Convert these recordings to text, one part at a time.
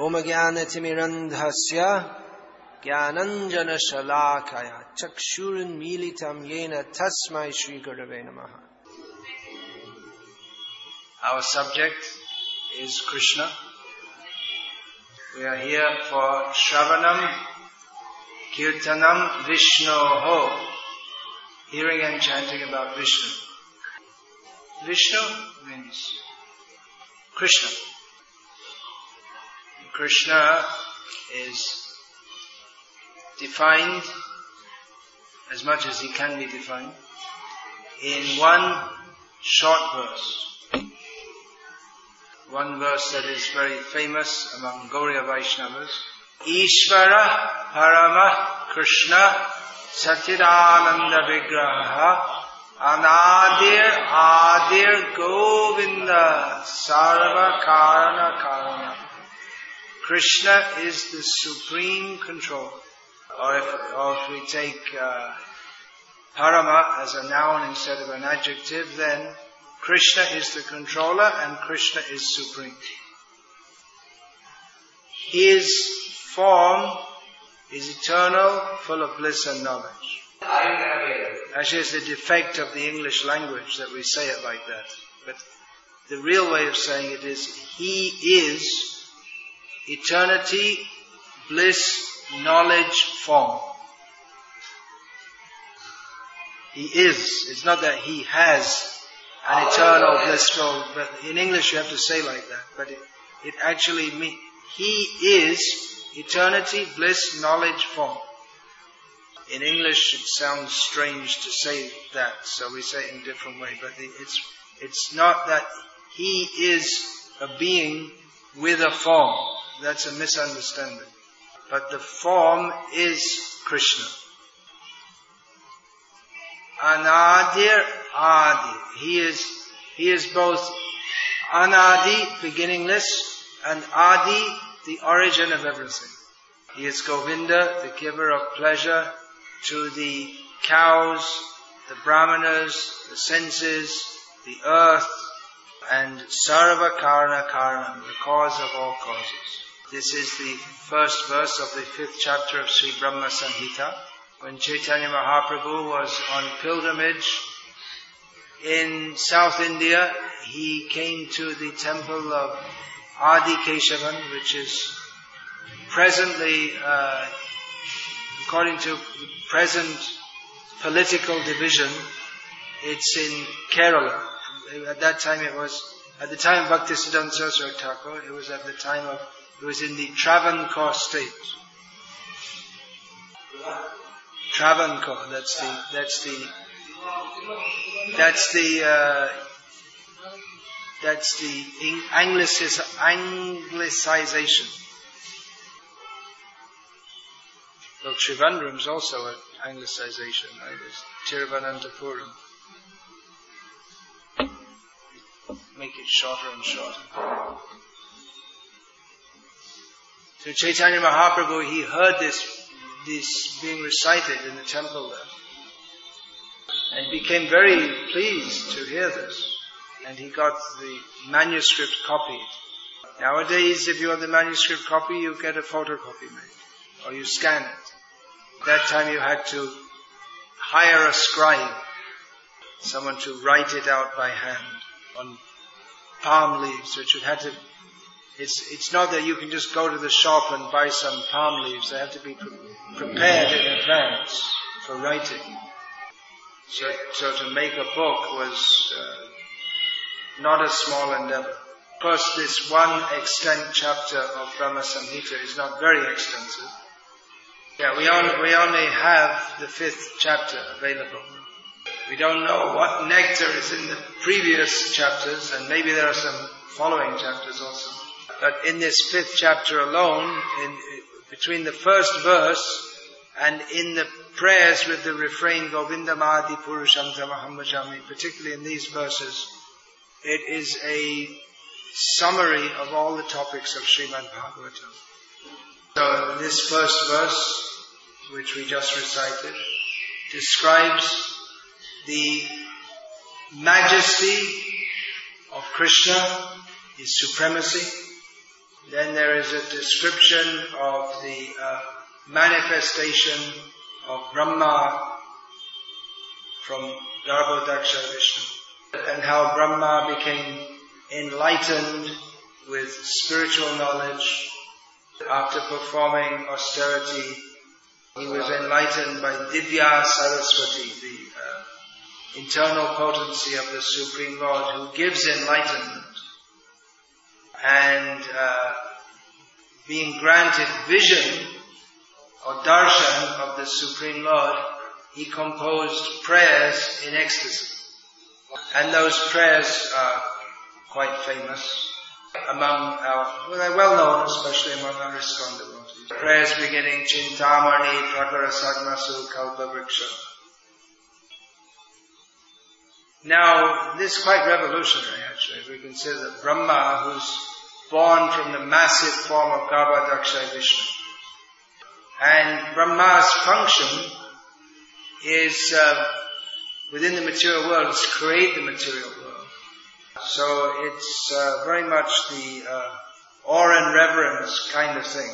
ओम ज्ञान तिमिरन्धस्य ज्ञानञ्जनशलाकया चक्षुरुन्मीलितं येन तस्मै श्रीगुरवे नमः Our subject is Krishna. We are here for Shravanam, Kirtanam, Vishnoho, hearing and chanting about Vishnu. Vishnu means Krishna. Krishna is defined as much as he can be defined in one short verse. One verse that is very famous among Gaudiya Vaishnavas. Ishvara Parama Krishna Satchidananda Vigraha Anadir Adir Govinda Sarva Karana Karana. Krishna is the supreme control. Or if, or if we take uh, Parama as a noun instead of an adjective, then Krishna is the controller and Krishna is supreme. His form is eternal, full of bliss and knowledge. Actually, it's the defect of the English language that we say it like that. But the real way of saying it is, He is eternity, bliss, knowledge, form. He is. It's not that He has an eternal blissful, but in English you have to say like that. But it, it actually means He is eternity, bliss, knowledge, form. In English it sounds strange to say that, so we say it in a different way. But it's, it's not that He is a being with a form. That's a misunderstanding. But the form is Krishna. Anadir Adi. He is, he is both Anadi, beginningless, and Adi, the origin of everything. He is Govinda, the giver of pleasure to the cows, the brahmanas, the senses, the earth, and Sarva Karana Karanam, the cause of all causes. This is the first verse of the fifth chapter of Sri Brahma Samhita. When Chaitanya Mahaprabhu was on pilgrimage in South India, he came to the temple of Adi Keshavan, which is presently, uh, according to present political division, it's in Kerala. At that time it was, at the time of Bhaktisiddhanta Saraswati Thakur, it was at the time of, it was in the Travancore state. Travancore, that's the, that's the, that's the, uh, that's the Anglicization. Well, Trivandrum is also an Anglicization, right? It's Tiruvananthapuram. Make it shorter and shorter. So Chaitanya Mahaprabhu, he heard this, this being recited in the temple there. And became very pleased to hear this. And he got the manuscript copied. Nowadays, if you want the manuscript copy, you get a photocopy made. Or you scan it. That time you had to hire a scribe. Someone to write it out by hand on palm leaves, which you had to it's, it's not that you can just go to the shop and buy some palm leaves. They have to be pre- prepared in advance for writing. So, so to make a book was uh, not a small endeavor. Of course, this one extant chapter of Brahma Samhita is not very extensive. Yeah, we we only have the fifth chapter available. We don't know what nectar is in the previous chapters, and maybe there are some following chapters also. But in this fifth chapter alone, in, between the first verse and in the prayers with the refrain Govinda Mahadi Purusham particularly in these verses, it is a summary of all the topics of Srimad Bhagavatam. So this first verse, which we just recited, describes the majesty of Krishna, his supremacy, Then there is a description of the uh, manifestation of Brahma from Garbhodaksha Vishnu and how Brahma became enlightened with spiritual knowledge after performing austerity. He was enlightened by Divya Saraswati, the uh, internal potency of the Supreme Lord who gives enlightenment. And uh, being granted vision or darshan of the Supreme Lord, he composed prayers in ecstasy. And those prayers are quite famous among our, well, they're well known, especially among our ISKCON devotees. Prayers beginning Chintamani Prakara Sadmasu Kalpa Vriksha. Now, this is quite revolutionary actually, if we consider that Brahma, who's born from the massive form of Garbhodaksha Vishnu. And Brahma's function is, uh, within the material world, is create the material world. So it's uh, very much the uh, awe and reverence kind of thing.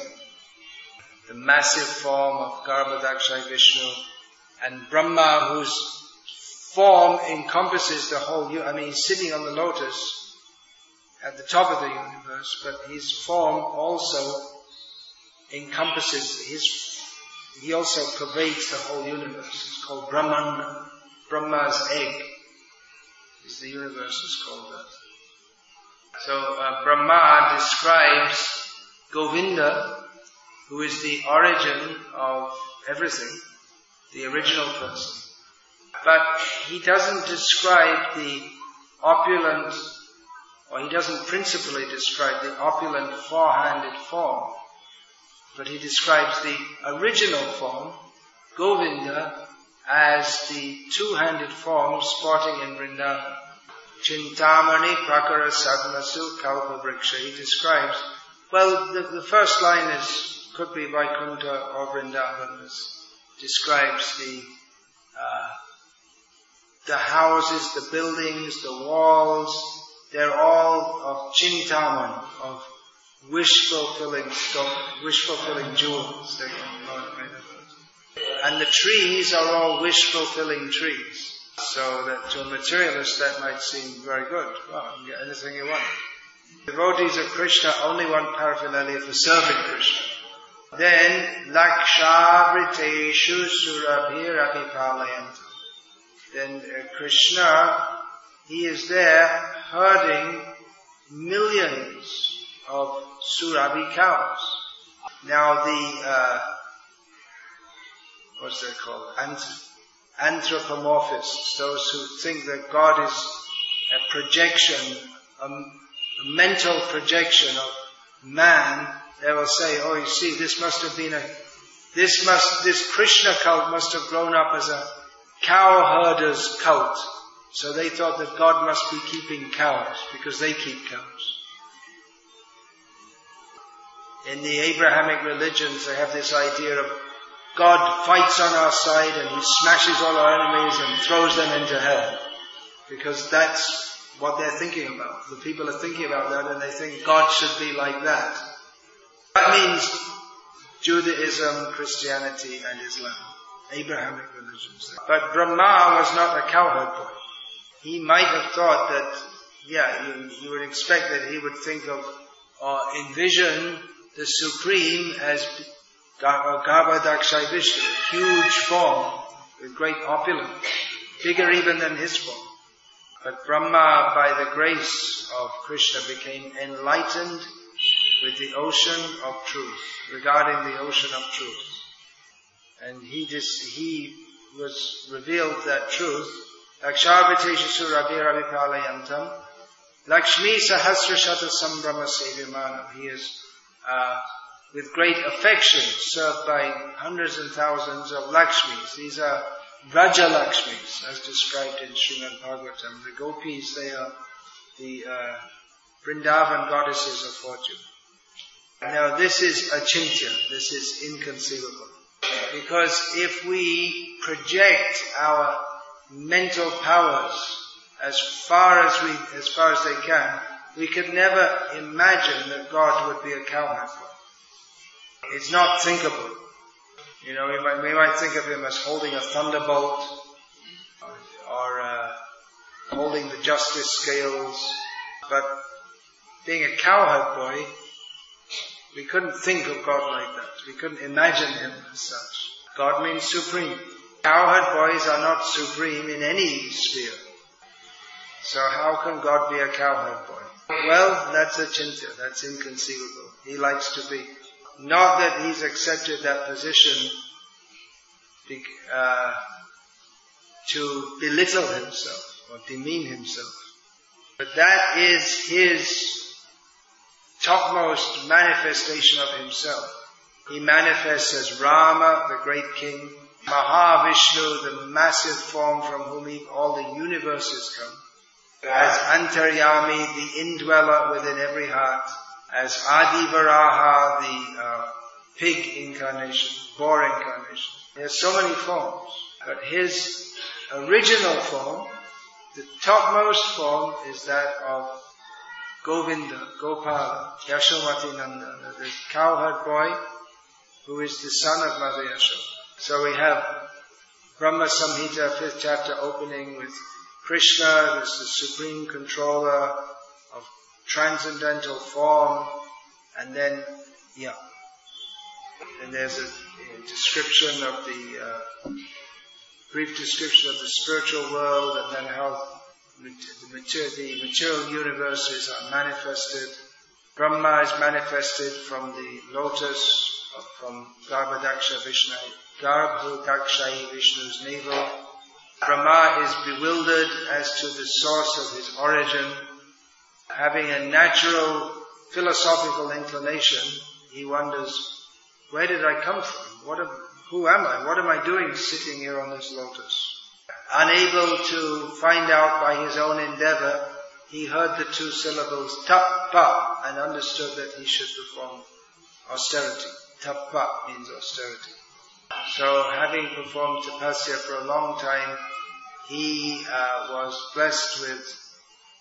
The massive form of Garbhodaksha Vishnu and Brahma whose form encompasses the whole, I mean sitting on the lotus at the top of the universe, but his form also encompasses his, he also pervades the whole universe. It's called Brahmanda, Brahma's egg is the universe is called that. So uh, Brahma describes Govinda, who is the origin of everything, the original person. But he doesn't describe the opulent, or he doesn't principally describe the opulent four-handed form, but he describes the original form, Govinda, as the two-handed form sporting in Vrindavan. Chintamani Prakara Sadmasu Kalpa Vriksha. He describes, well, the, the first line is, could be Vaikuntha or Vrindavan, describes the, uh, the houses, the buildings, the walls, they're all of Chintaman, of wish fulfilling wish fulfilling jewels. And the trees are all wish fulfilling trees. So that to a materialist that might seem very good. Well, you can get anything you want. Devotees of Krishna only want paraphernalia for serving Krishna. Then lakshavriteshu surabhirapipalayanta. Then uh, Krishna, he is there herding millions of surabhi cows. Now the uh, what's that called? Ant- anthropomorphists, those who think that God is a projection, a, a mental projection of man, they will say, oh, you see, this must have been a, this must, this Krishna cult must have grown up as a cow herder's cult. So they thought that God must be keeping cows because they keep cows. In the Abrahamic religions, they have this idea of God fights on our side and He smashes all our enemies and throws them into hell. Because that's what they're thinking about. The people are thinking about that and they think God should be like that. That means Judaism, Christianity and Islam. Abrahamic religions. But Brahma was not a cowherd boy. He might have thought that, yeah, you, you would expect that he would think of or envision the Supreme as Garbhodaksha uh, Vishnu, huge form with great opulence, bigger even than his form. But Brahma, by the grace of Krishna, became enlightened with the ocean of truth, regarding the ocean of truth. And he, dis, he was revealed that truth. Lakshmi Sahasrashata Sambrahma Sevimanam. He is uh, with great affection served by hundreds and thousands of Lakshmis. These are Vraja Lakshmis, as described in Srimad Bhagavatam. The gopis, they are the uh, Vrindavan goddesses of fortune. Now this is achintya, this is inconceivable. Because if we project our mental powers as far as we, as far as they can, We could never imagine that God would be a cowherd. It's not thinkable. You know, we might, we might think of him as holding a thunderbolt or uh, holding the justice scales, but being a cowherd boy, we couldn't think of God like that. We couldn't imagine him as such. God means supreme. Cowherd boys are not supreme in any sphere. So how can God be a cowherd boy? Well, that's a achintya. That's inconceivable. He likes to be. Not that he's accepted that position uh, to belittle himself or demean himself. But that is his topmost manifestation of himself. He manifests as Rama, the great king, Mahavishnu, the massive form from whom all the universes come, as Antaryami, the indweller within every heart, as Adi Varaha, the uh, pig incarnation, boar incarnation. There are so many forms, but his original form, the topmost form, is that of Govinda, Gopala, Yashomati Nanda, the cowherd boy who is the son of Mother Yashoda. So we have Brahma Samhita, fifth chapter opening with Krishna, as the supreme controller of transcendental form, and then, yeah. And there's a, a description of the, uh, brief description of the spiritual world, and then how the material, the material universes are manifested. Brahma is manifested from the lotus, from Garbhadaksha Vishnu, Garbhadaksha Vishnu's navel. Brahma is bewildered as to the source of his origin. Having a natural philosophical inclination, he wonders, where did I come from? What am, who am I? What am I doing sitting here on this lotus? Unable to find out by his own endeavor, he heard the two syllables tapa and understood that he should perform austerity. Tapa means austerity. So having performed tapasya for a long time, he uh, was blessed with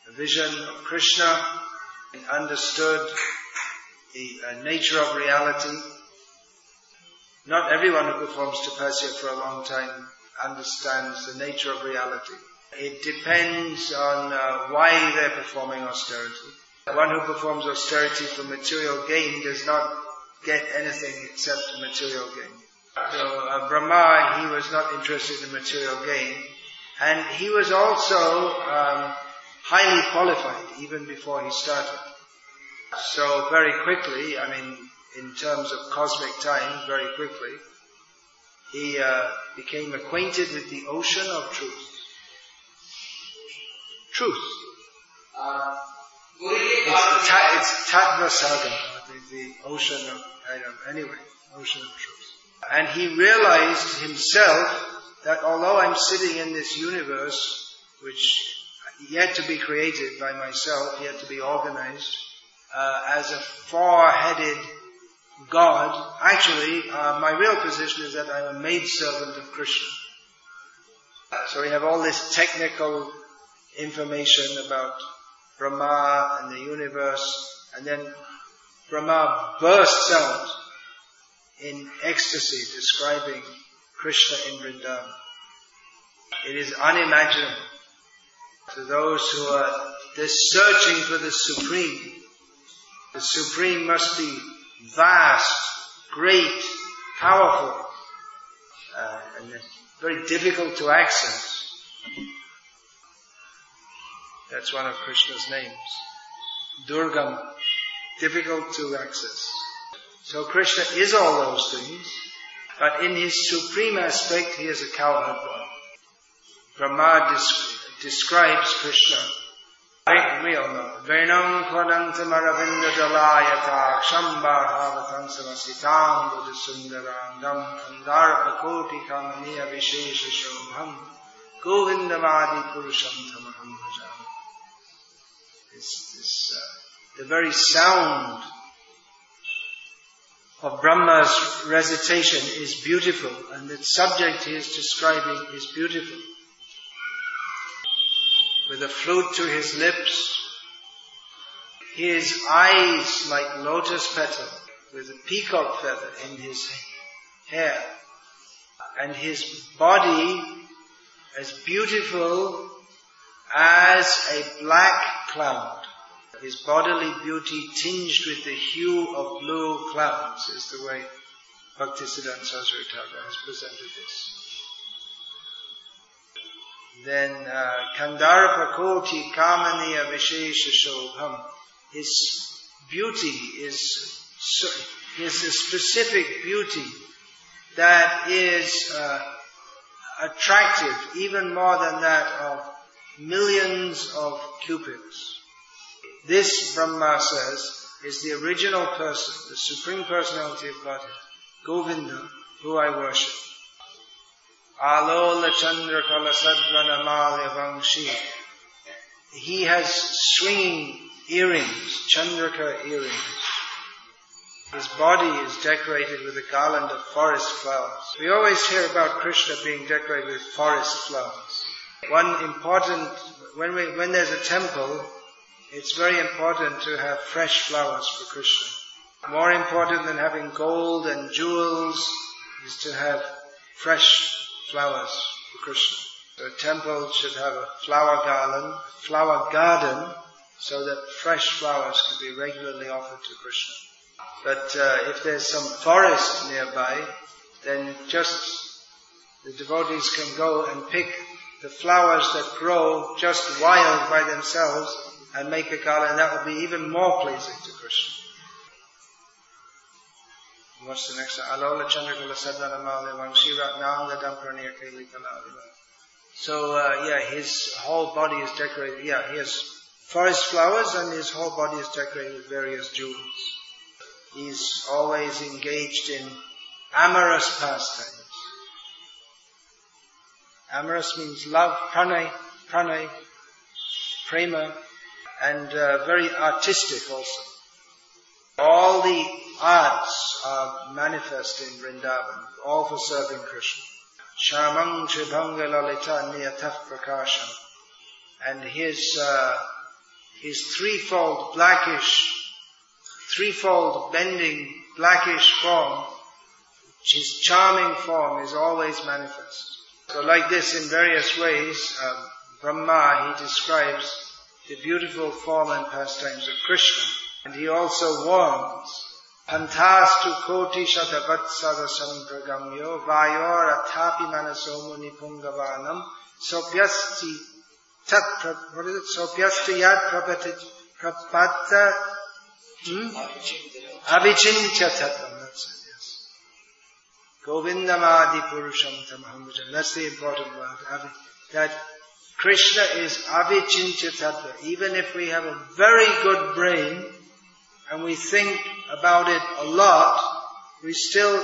a vision of Krishna and understood the uh, nature of reality. Not everyone who performs tapasya for a long time understands the nature of reality. It depends on uh, why they're performing austerity. One who performs austerity for material gain does not get anything except material gain. So uh, Brahma, he was not interested in material gain, and he was also um, highly qualified even before he started. So very quickly, I mean, in terms of cosmic time, very quickly, he uh, became acquainted with the ocean of truth. Truth. Uh, it's, ta- it's Tattva Saga, the, the ocean of, I don't know, anyway, ocean of truth. And he realized himself that although I'm sitting in this universe, which yet to be created by myself, yet to be organized, uh, as a four-headed God, actually, uh, my real position is that I'm a maidservant of Krishna. So we have all this technical information about Brahma and the universe, and then Brahma bursts out in ecstasy describing Krishna in Vrindavan. It is unimaginable to those who are searching for the Supreme. The Supreme must be vast, great, powerful, uh, and very difficult to access. That's one of Krishna's names. Durgam, difficult to access. So Krishna is all those things, but in his supreme aspect, he is a cowherd boy. Brahma describes Krishna we all know. Venam kvadantam aravinda samasitam buddhasundarangam kandarpakoti kamaniya purusham tamaham bhajam. This, this, uh, the very sound of Brahma's recitation is beautiful and the subject he is describing is beautiful with a flute to his lips, his eyes like lotus petal with a peacock feather in his hair and his body as beautiful as a black cloud. His bodily beauty tinged with the hue of blue clouds is the way Bhaktisiddhanta Saraswati has presented this. Then uh, Kandarpa Koti Kamaniya Vishesha Shobham. His beauty is, is a specific beauty that is uh, attractive even more than that of millions of cupids. This Brahma says is the original person, the supreme personality of Godhead, Govinda, who I worship. Alola Chandra Kala Vangshi. He has swinging earrings, Chandrika earrings. His body is decorated with a garland of forest flowers. We always hear about Krishna being decorated with forest flowers. One important, when, we, when there's a temple, it's very important to have fresh flowers for Krishna. More important than having gold and jewels is to have fresh flowers for Krishna. The temple should have a flower garland, flower garden, so that fresh flowers can be regularly offered to Krishna. But uh, if there's some forest nearby, then just the devotees can go and pick the flowers that grow just wild by themselves and make a garland. That will be even more pleasing to Krishna. What's the next one? Alola Vangshiratnanga Dampraniya So, uh, yeah, his whole body is decorated. Yeah, he has forest flowers and his whole body is decorated with various jewels. He's always engaged in amorous pastimes. Amorous means love, pranay, pranay, prema, and uh, very artistic also. All the arts are manifest in Vrindavan, all for serving Krishna. Shamang Tribhanga Lalita Niyataf Prakasham. And his, uh, his threefold blackish, threefold bending blackish form, his charming form is always manifest. So like this in various ways, um, Brahma, he describes the beautiful form and pastimes of Krishna. And he also warns, Pantastu koti shatavat sampragamyo vayor atapi manaso muni pungavanam sopyasti tat, what is it? Sopyasti yad prapatta hmm? avichincha tatam. That's it, yes. Govindamadi purusham tamahambhajam. That's the important word. That Krishna is avichintya tattva. Even if we have a very good brain, and we think about it a lot, we still,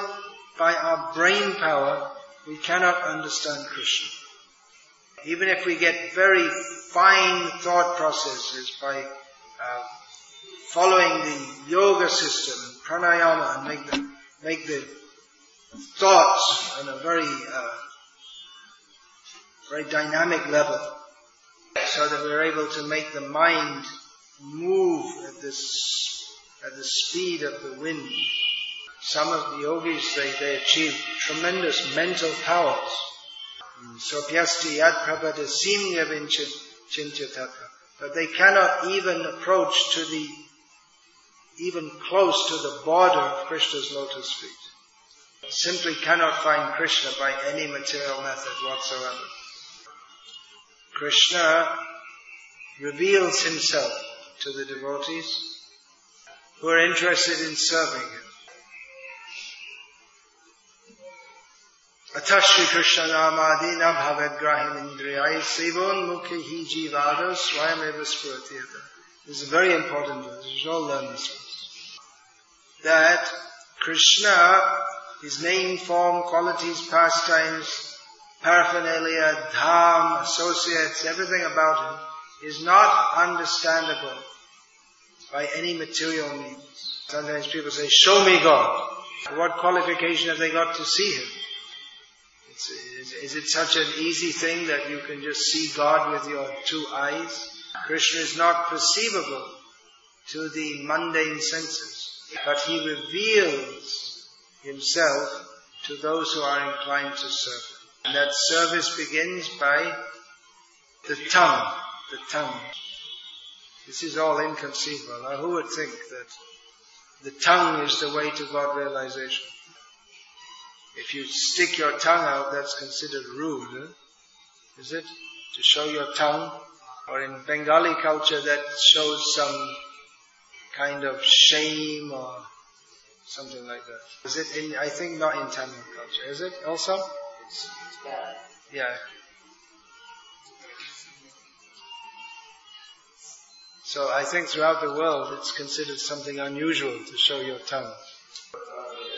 by our brain power, we cannot understand Krishna. Even if we get very fine thought processes by uh, following the yoga system, pranayama, and make the, make the thoughts on a very, uh, very dynamic level, so that we're able to make the mind move at this at the speed of the wind. Some of the yogis, they, they achieve tremendous mental powers. Sopyasti yad prabhata simya vinchintataka. But they cannot even approach to the, even close to the border of Krishna's lotus feet. Simply cannot find Krishna by any material method whatsoever. Krishna reveals himself to the devotees who are interested in serving Him. अथ श्री कृष्ण नामादि न भगवद्ग्राहिम इंद्रियाय सेवोन्मुखी ही जीवाद स्वयं एव स्फुरति This is a very important verse. We should all learn this verse. That Krishna, his name, form, qualities, pastimes, paraphernalia, dham, associates, everything about him is not understandable by any material means. Sometimes people say, show me God. What qualification have they got to see Him? Is, is, it such an easy thing that you can just see God with your two eyes? Krishna is not perceivable to the mundane senses, but he reveals himself to those who are inclined to serve. And that service begins by the tongue, the tongue. This is all inconceivable. Now who would think that the tongue is the way to God realization? If you stick your tongue out, that's considered rude, eh? is it? To show your tongue? Or in Bengali culture, that shows some kind of shame or something like that. Is it in, I think not in Tamil culture, is it also? It's, it's bad. Yeah. So I think throughout the world it's considered something unusual to show your tongue.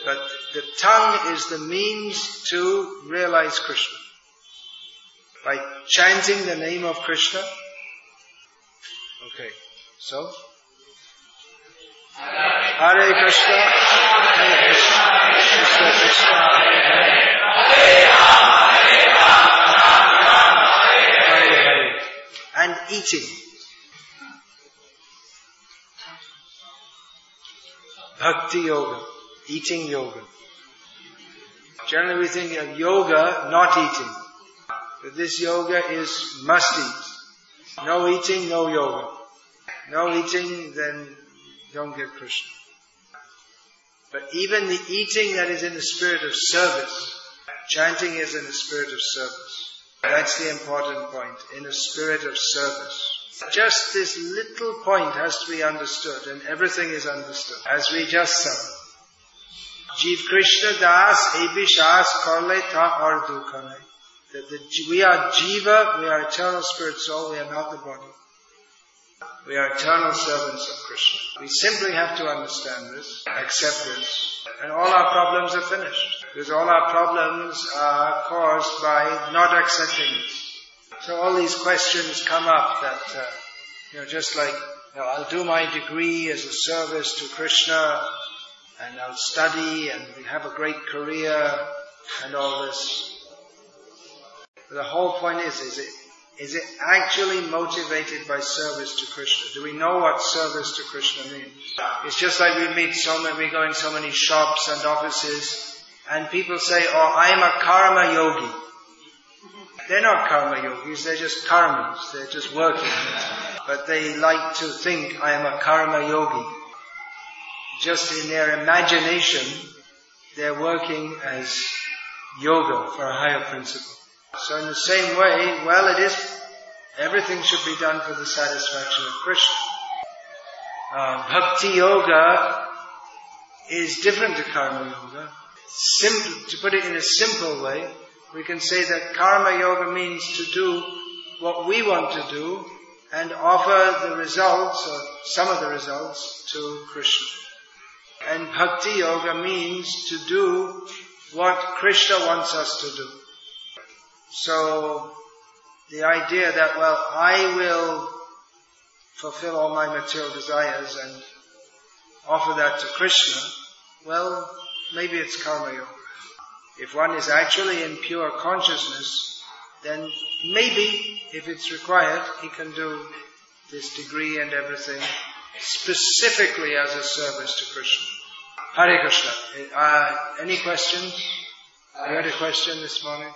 But the tongue is the means to realize Krishna. By chanting the name of Krishna. Okay. So? Hare Krishna, Hare Krishna, Krishna Krishna, Hare eating. Bhakti yoga, eating yoga. Generally we think of yoga not eating. But this yoga is must eat. No eating, no yoga. No eating, then don't get Krishna. But even the eating that is in the spirit of service, chanting is in the spirit of service. That's the important point, in a spirit of service. Just this little point has to be understood and everything is understood. As we just said. Jeev Krishna Das Abhishas Karle Ta Ardu. That we are Jiva, we are eternal spirit soul, we are not the body. We are eternal servants of Krishna. We simply have to understand this, accept this, and all our problems are finished. Because all our problems are caused by not accepting it. So all these questions come up that, uh, you know, just like, you know, I'll do my degree as a service to Krishna, and I'll study and have a great career, and all this. But the whole point is, is it, is it actually motivated by service to Krishna? Do we know what service to Krishna means? It's just like we meet so many, we go in so many shops and offices, and people say, oh, I'm a karma yogi. They're not karma yogis, they're just karmis, they're just working. But they like to think I am a karma yogi. Just in their imagination, they're working as yoga for a higher principle. So in the same way, well it is, everything should be done for the satisfaction of Krishna. Uh, bhakti yoga is different to karma yoga. To put it in a simple way, we can say that karma yoga means to do what we want to do and offer the results or some of the results to Krishna. And bhakti yoga means to do what Krishna wants us to do. So the idea that, well, I will fulfill all my material desires and offer that to Krishna, well, maybe it's karma yoga. If one is actually in pure consciousness, then maybe, if it's required, he can do this degree and everything specifically as a service to Krishna. Hare Krishna. Uh, any questions? You had a question this morning?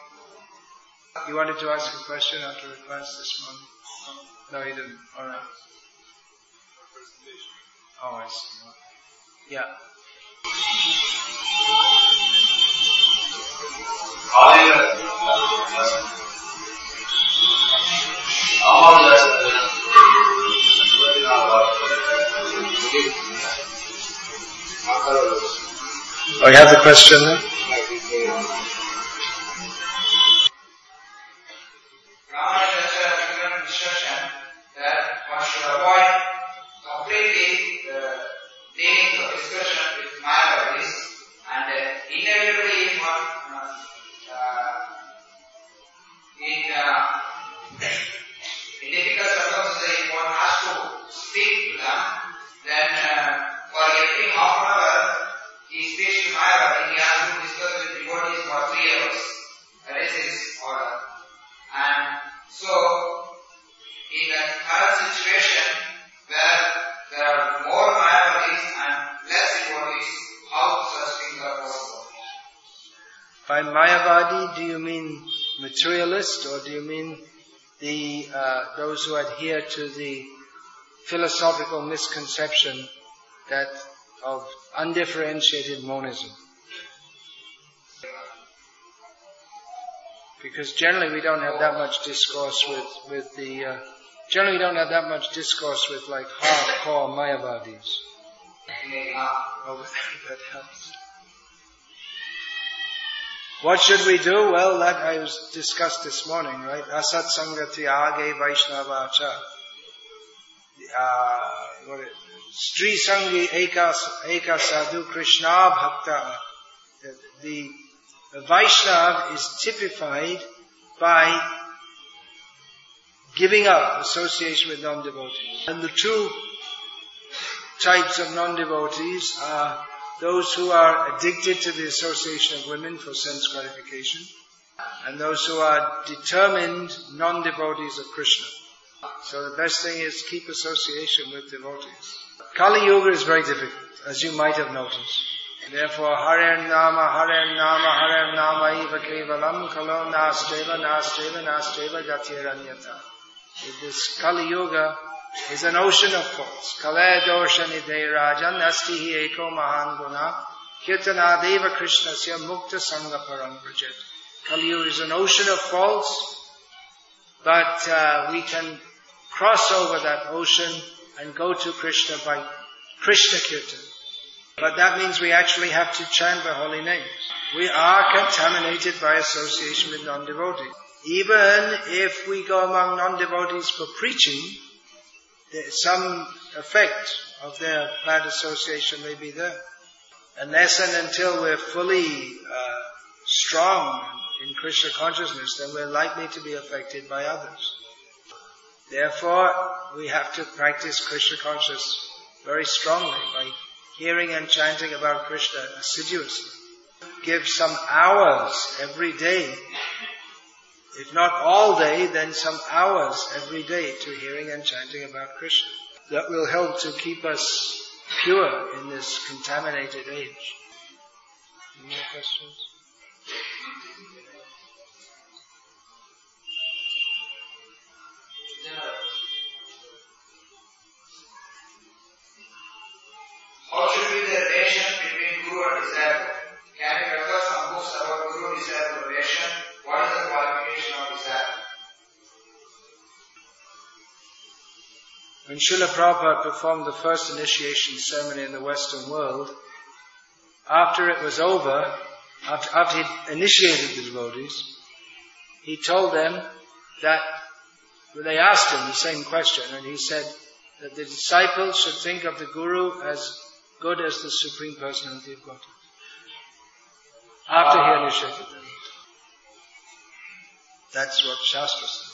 You wanted to ask a question after a class this morning? No, you didn't. Alright. Oh, I see. Yeah. Oh, you have the question? Materialist or do you mean the, uh, those who adhere to the philosophical misconception that of undifferentiated monism? Because generally we don't have that much discourse with, with the, uh, generally we don't have that much discourse with like hardcore Mayavadis. Oh, that helps. What should we do? Well, that I was discussed this morning, right? Asat Sangati Age Vaishnavacha. Uh, what it, Sri Sangi Eka Sadhu Krishna Bhakta. The, the Vaishnav is typified by giving up association with non-devotees. And the two types of non-devotees are those who are addicted to the association of women for sense gratification, and those who are determined non-devotees of Krishna. So the best thing is keep association with devotees. Kali Yuga is very difficult, as you might have noticed. Therefore, Hare Nama, Hare Nama, Hare Nama, Eva Kevalam, Kalo Nasteva, Nasteva, Nasteva, Gatiranyata. This Kali Yuga is an ocean of faults. Kale dosha nidhe rajan asti hi eko mahan guna kirtana deva krishna sya mukta sangha param prajet. Kali is an ocean of faults, but uh, we can cross over that ocean and go to Krishna by Krishna kirtan. But that means we actually have to chant the holy names. We are contaminated by association with non-devotees. Even if we go among non-devotees for preaching, some effect of their bad association may be there. Unless and until we're fully uh, strong in Krishna consciousness, then we're likely to be affected by others. Therefore, we have to practice Krishna consciousness very strongly by hearing and chanting about Krishna assiduously. Give some hours every day if not all day, then some hours every day to hearing and chanting about Krishna. That will help to keep us pure in this contaminated age. Any more questions? Srila Prabhupada performed the first initiation ceremony in the Western world, after it was over, after, after he initiated the devotees, he told them that well, they asked him the same question, and he said that the disciples should think of the Guru as good as the Supreme Personality of Godhead. After he ah. initiated them. That's what Shastra says.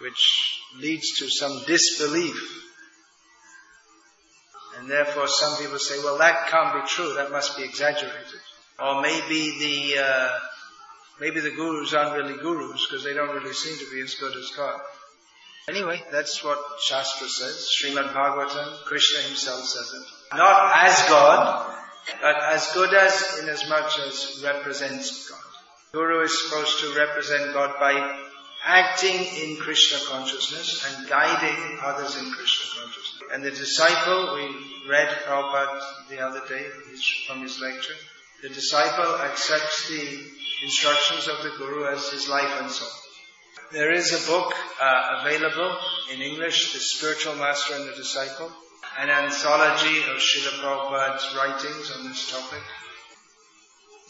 Which leads to some disbelief. And therefore some people say, well that can't be true, that must be exaggerated. Or maybe the, uh, maybe the gurus aren't really gurus because they don't really seem to be as good as God. Anyway, that's what Shastra says. Srimad Bhagavatam, Krishna himself says it. Not as God, but as good as in as much as represents God. Guru is supposed to represent God by acting in Krishna consciousness and guiding others in Krishna consciousness. And the disciple, we read Prabhupada the other day from his lecture, the disciple accepts the instructions of the Guru as his life and soul. There is a book uh, available in English, The Spiritual Master and the Disciple, an anthology of Srila Prabhupada's writings on this topic.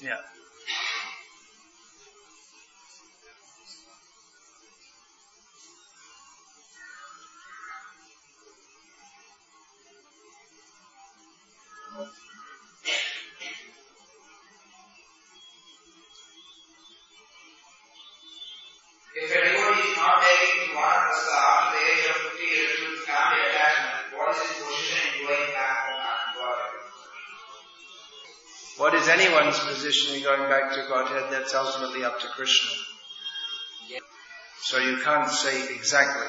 Yeah. Anyone's position going back to Godhead? That's ultimately up to Krishna. So you can't say exactly.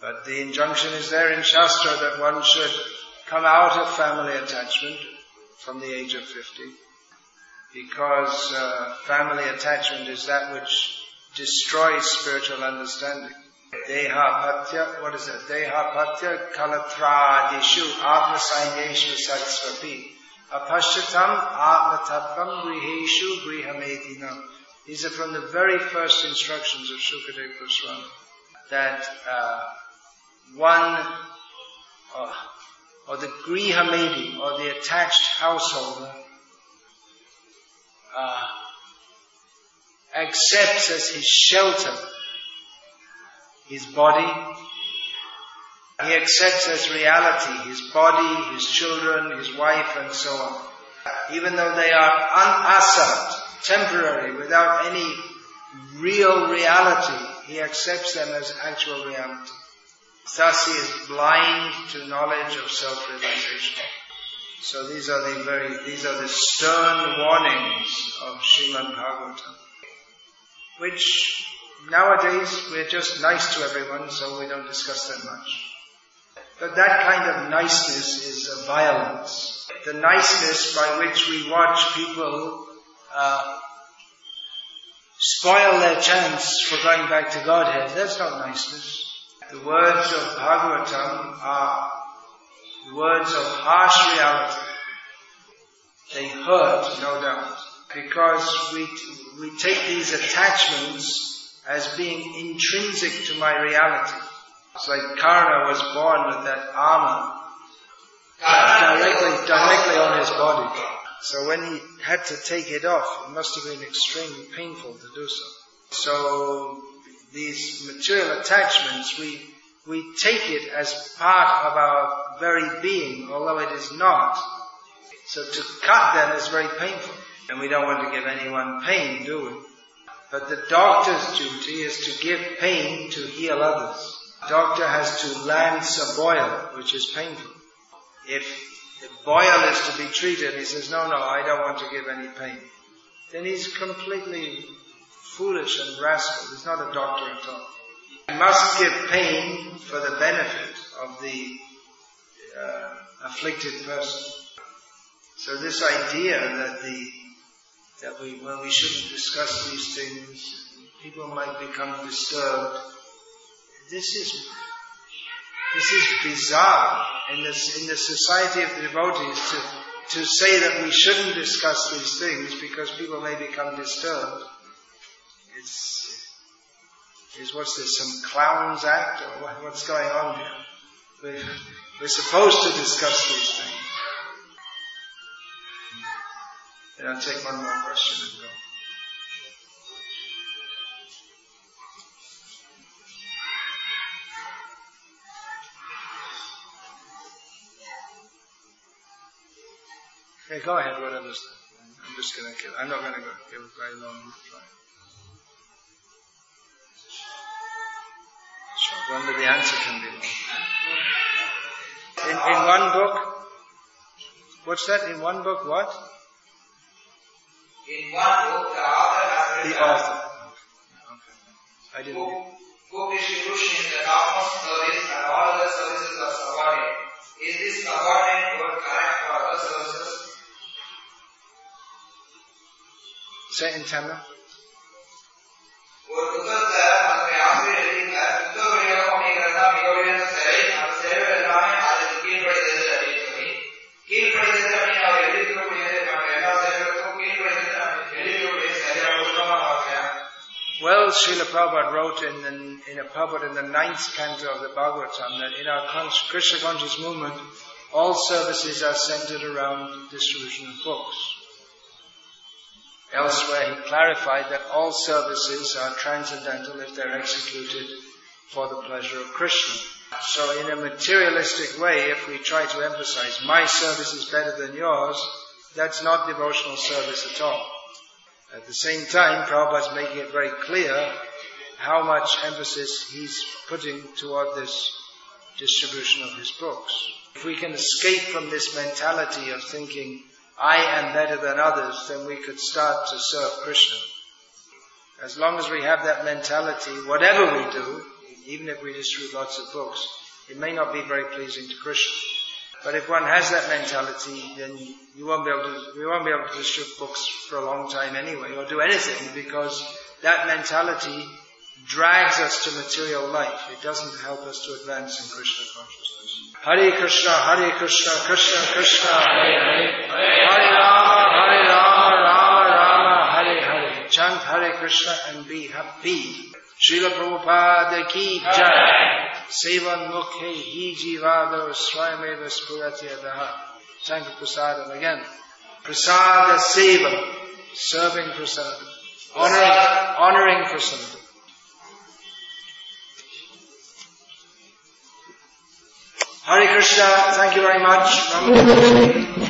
But the injunction is there in Shastra that one should come out of family attachment from the age of 50 because uh, family attachment is that which destroys spiritual understanding. Dehapatya, what is it? Dehapatya kalatradishu atmasaineshu satsvapi. Apashyatam atmatattvam griheshu grihamedhinam. These are from the very first instructions of Shukadeva Goswami. That uh, one, uh, or the grihamedi, or the attached householder, uh, accepts as his shelter his body. He accepts as reality his body, his children, his wife, and so on. Even though they are unasat, temporary, without any real reality, he accepts them as actual reality. Thus he is blind to knowledge of self-realization. So these are the very, these are the stern warnings of Srimad Bhagavatam, which nowadays we're just nice to everyone, so we don't discuss that much. But that kind of niceness is a violence. The niceness by which we watch people uh, spoil their chance for going back to Godhead, that's not niceness. The words of Bhagavatam are words of harsh reality. They hurt, no doubt, because we, we take these attachments as being intrinsic to my reality. It's like Karna was born with that armor directly, directly on his body. So when he had to take it off, it must have been extremely painful to do so. So these material attachments, we, we take it as part of our very being, although it is not. So to cut them is very painful. And we don't want to give anyone pain, do we? But the doctor's duty is to give pain to heal others. Doctor has to lance a boil, which is painful. If the boil is to be treated, he says, no, no, I don't want to give any pain. Then he's completely foolish and rascal. He's not a doctor at all. He must give pain for the benefit of the uh, afflicted person. So this idea that the that we we shouldn't discuss these things, people might become disturbed. This is this is bizarre in this in the society of the devotees to to say that we shouldn't discuss these things because people may become disturbed. It's is what's this, some clown's act or what, what's going on here? We're, we're supposed to discuss these things. And I'll take one more question and go. Okay, go ahead, whatever's I'm just gonna kill. I'm not gonna go give a very long reply. I wonder the answer can be long. In, in one book, what's that? In one book, what? In one book, the author has The written author. Okay. I didn't. book, book distribution is the topmost service and all other services are subordinate. Is this subordinate word correct for other services? Well, Srila Prabhupada wrote in, in, in a Prabhupada in the ninth canto of the Bhagavatam that in our cons- Krishna conscious movement, all services are centered around distribution of books. Elsewhere, he clarified that all services are transcendental if they're executed for the pleasure of Krishna. So in a materialistic way, if we try to emphasize, my service is better than yours, that's not devotional service at all. At the same time, Prabhupada's making it very clear how much emphasis he's putting toward this distribution of his books. If we can escape from this mentality of thinking, I am better than others, then we could start to serve Krishna. As long as we have that mentality, whatever we do, even if we distribute lots of books, it may not be very pleasing to Krishna. But if one has that mentality, then you won't be able to, we won't be able to distribute books for a long time anyway, or do anything, because that mentality drags us to material life. It doesn't help us to advance in Krishna consciousness. Hare Krishna, Hare Krishna, Krishna Krishna, Hare Hare, Hare Rama, Hare Rama, Rama Rama, Hare Hare. Chant Hare Krishna and be happy. Srila Prabhupada ki jai. Sevan mukhe hi jivado swayameva spurati adaha. Sankar Prasadam again. Prasada seva. Serving prasada. Honoring, honoring prasada. Hare Krishna, thank you very much.